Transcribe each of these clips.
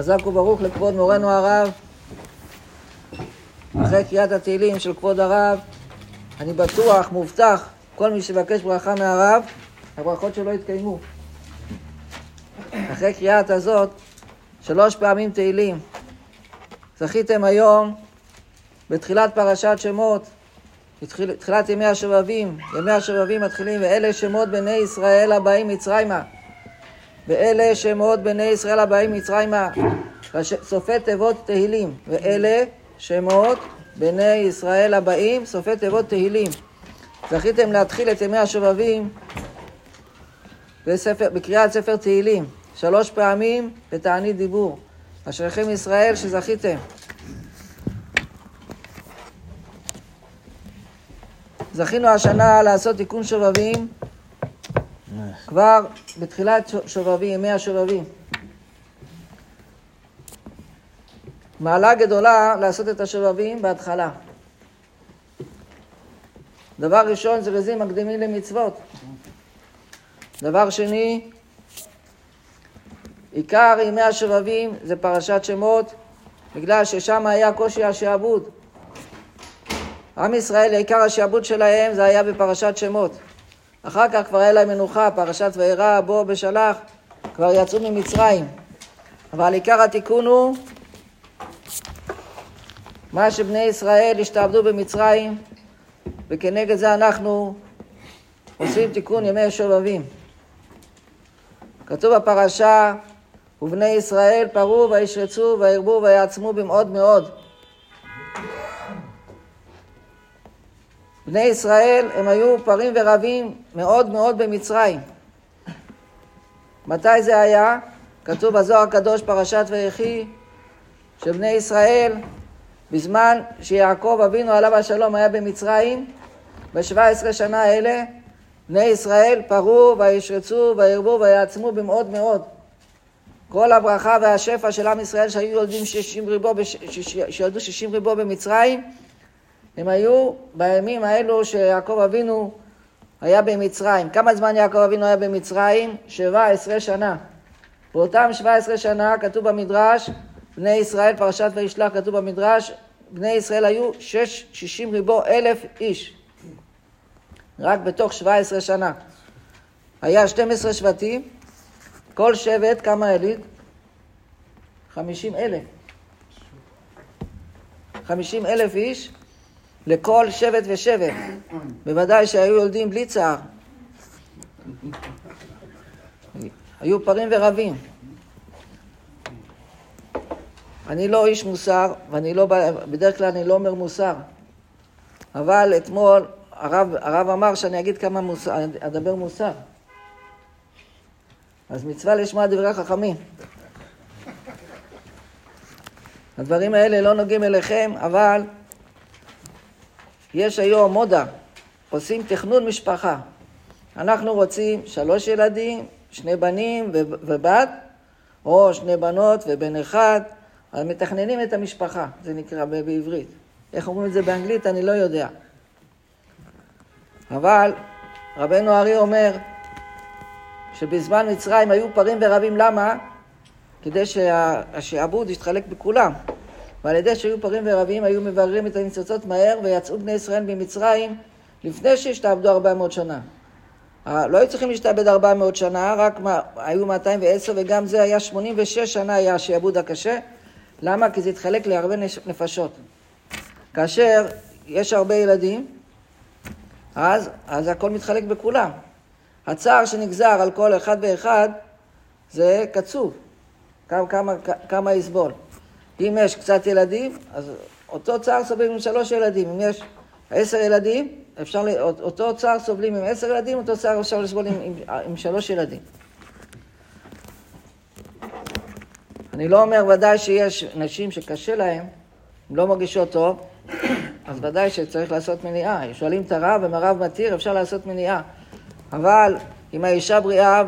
חזק וברוך לכבוד מורנו הרב. אחרי קריאת התהילים של כבוד הרב, אני בטוח, מובטח, כל מי שיבקש ברכה מהרב, הברכות שלו יתקיימו. אחרי קריאת הזאת, שלוש פעמים תהילים. זכיתם היום, בתחילת פרשת שמות, בתחילת ימי השובבים, ימי השובבים מתחילים, ואלה שמות בני ישראל הבאים מצרימה. ואלה שמות בני ישראל הבאים מצרימה, סופי תיבות תהילים, ואלה שמות בני ישראל הבאים, סופי תיבות תהילים. זכיתם להתחיל את ימי השובבים בספר, בקריאת ספר תהילים, שלוש פעמים בתענית דיבור. אשריכם ישראל שזכיתם. זכינו השנה לעשות תיקון שובבים כבר בתחילת שובבים, ימי השובבים. מעלה גדולה לעשות את השובבים בהתחלה. דבר ראשון, זה זרזים מקדימים למצוות. דבר שני, עיקר ימי השובבים זה פרשת שמות, בגלל ששם היה קושי השעבוד. עם ישראל, עיקר השעבוד שלהם זה היה בפרשת שמות. אחר כך כבר היה להם מנוחה, פרשת וירא, בוא בשלח, כבר יצאו ממצרים. אבל עיקר התיקון הוא מה שבני ישראל השתעבדו במצרים, וכנגד זה אנחנו עושים תיקון ימי שובבים. כתוב בפרשה, ובני ישראל פרו וישרצו וירבו ויעצמו במאוד מאוד. בני ישראל הם היו פרים ורבים מאוד מאוד במצרים. מתי זה היה? כתוב בזוהר הקדוש פרשת ויחי שבני ישראל בזמן שיעקב אבינו עליו השלום היה במצרים ב-17 שנה האלה בני ישראל פרו וישרצו וירבו ויעצמו במאוד מאוד. כל הברכה והשפע של עם ישראל שהיו יולדים 60 ריבו, שילדו 60 ריבו במצרים הם היו בימים האלו שיעקב אבינו היה במצרים. כמה זמן יעקב אבינו היה במצרים? שבע עשרה שנה. באותם שבע עשרה שנה כתוב במדרש, בני ישראל, פרשת וישלח, כתוב במדרש, בני ישראל היו שש, שישים ריבו אלף איש. רק בתוך שבע עשרה שנה. היה שתים עשרה שבטים, כל שבט כמה יליד? חמישים אלף. חמישים אלף איש, לכל שבט ושבט. בוודאי שהיו יולדים בלי צער. היו פרים ורבים. אני לא איש מוסר, ואני לא, בדרך כלל אני לא אומר מוסר. אבל אתמול הרב, הרב אמר שאני אגיד כמה מוסר, אדבר מוסר. אז מצווה לשמוע דברי חכמים. הדברים האלה לא נוגעים אליכם, אבל יש היום מודה, עושים תכנון משפחה. אנחנו רוצים שלוש ילדים, שני בנים ובת, או שני בנות ובן אחד, אז מתכננים את המשפחה, זה נקרא בעברית. איך אומרים את זה באנגלית אני לא יודע. אבל רבנו ארי אומר שבזמן מצרים היו פרים ורבים, למה? כדי שהשעבוד יתחלק בכולם. ועל ידי שהיו פרים ורבים היו מבררים את הניצוצות מהר ויצאו בני ישראל ממצרים לפני שהשתעבדו 400 שנה. לא היו צריכים להשתעבד 400 שנה, רק מה, היו 210 וגם זה היה 86 שנה היה השעבוד הקשה. למה? כי זה התחלק להרבה נפשות. כאשר יש הרבה ילדים, אז, אז הכל מתחלק בכולם. הצער שנגזר על כל אחד ואחד זה קצוב, כמה, כמה, כמה יסבול. אם יש קצת ילדים, אז אותו צער סובלים עם שלוש ילדים. אם יש עשר ילדים, אפשר, אותו צער סובלים עם עשר ילדים, אותו צער אפשר לסבול עם, עם, עם שלוש ילדים. אני לא אומר ודאי שיש נשים שקשה להן, הן לא מרגישות טוב, אז ודאי שצריך לעשות מניעה. שואלים את הרב, אם הרב מתיר, אפשר לעשות מניעה. אבל אם האישה בריאה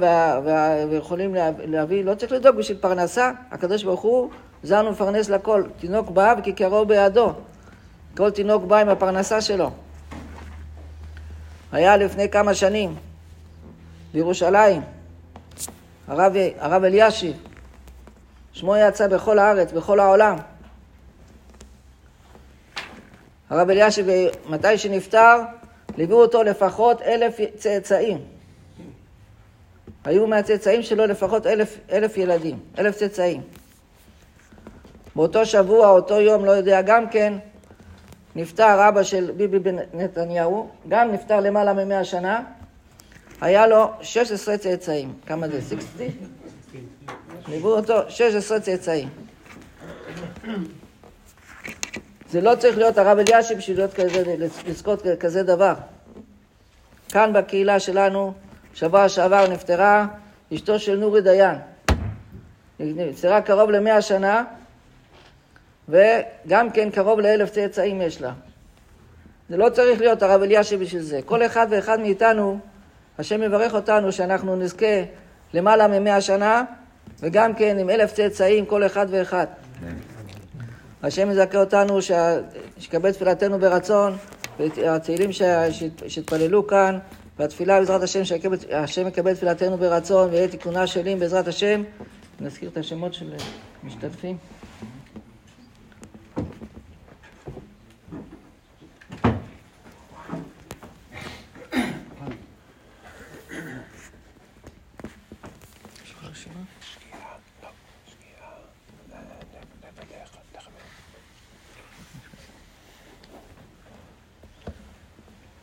ויכולים להביא, לא צריך לדאוג בשביל פרנסה, הקדוש ברוך הוא זן ומפרנס לכל. תינוק בא וכיכרו בידו. כל תינוק בא עם הפרנסה שלו. היה לפני כמה שנים בירושלים, הרב, הרב אלישיב, שמו יצא בכל הארץ, בכל העולם. הרב אלישיב, מתי שנפטר, ליוו אותו לפחות אלף צאצאים. היו מהצאצאים שלו לפחות אלף, אלף ילדים, אלף צאצאים. באותו שבוע, אותו יום, לא יודע גם כן, נפטר אבא של ביבי בן נתניהו, גם נפטר למעלה ממאה שנה, היה לו 16 צאצאים. כמה זה? 60? ליוו אותו 16 צאצאים. זה לא צריך להיות הרב אלישי בשביל להיות כזה, לזכות כזה דבר. כאן בקהילה שלנו, שבוע שעבר נפטרה אשתו של נורי דיין. נפטרה קרוב למאה שנה, וגם כן קרוב לאלף צאצאים יש לה. זה לא צריך להיות הרב אלישי בשביל זה. כל אחד ואחד מאיתנו, השם יברך אותנו שאנחנו נזכה למעלה ממאה שנה, וגם כן עם אלף צאצאים, כל אחד ואחד. השם יזכה אותנו שיקבל תפילתנו ברצון, והצעירים שהתפללו כאן, והתפילה בעזרת השם, שהשם יקבל תפילתנו ברצון, ויהיה תיקונה שלים בעזרת השם. נזכיר את השמות של משתתפים.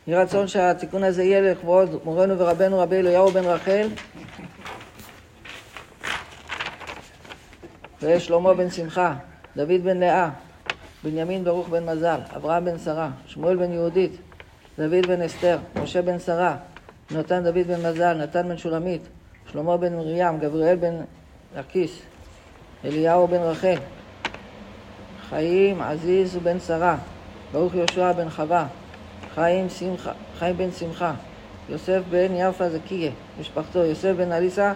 יהי רצון שהתיקון הזה יהיה לכבוד מורנו ורבנו רבי אליהו בן רחל ושלמה בן שמחה, דוד בן לאה, בנימין ברוך בן מזל, אברהם בן שרה, שמואל בן יהודית, דוד בן אסתר, משה בן שרה, נתן דוד בן מזל, נתן בן שולמית, שלמה בן מרים, גבריאל בן לקיס, אליהו בן רחל, חיים עזיז בן שרה, ברוך יהושע בן חווה, חיים, שמחה, חיים בן שמחה, יוסף בן יפה זקיה, משפחתו, יוסף בן אליסה,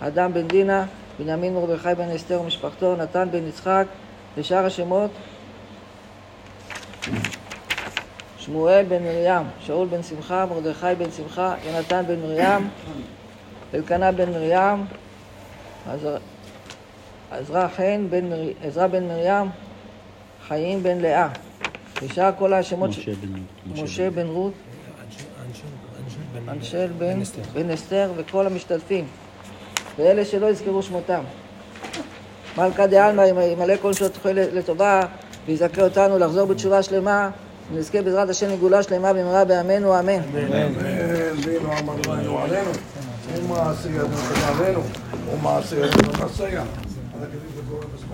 אדם בן דינה, בנימין מרדכי בן אסתר ומשפחתו, נתן בן יצחק, ושאר השמות שמואל בן מרים, שאול בן שמחה, מרדכי בן שמחה, יונתן בן מרים, אלקנה בן מרים, עזרא חן בן, בן מרים, חיים בן לאה. ושאר כל השמות... משה בן רות. משה בן רות. אנשל בן אסתר וכל המשתתפים. ואלה שלא יזכרו שמותם. מלכה דעלמא ימלא כל שעות לטובה ויזכה אותנו לחזור בתשובה שלמה ונזכה בעזרת השם לגאולה שלמה במהרה בימינו אמן. אמן. ומעשה ידינו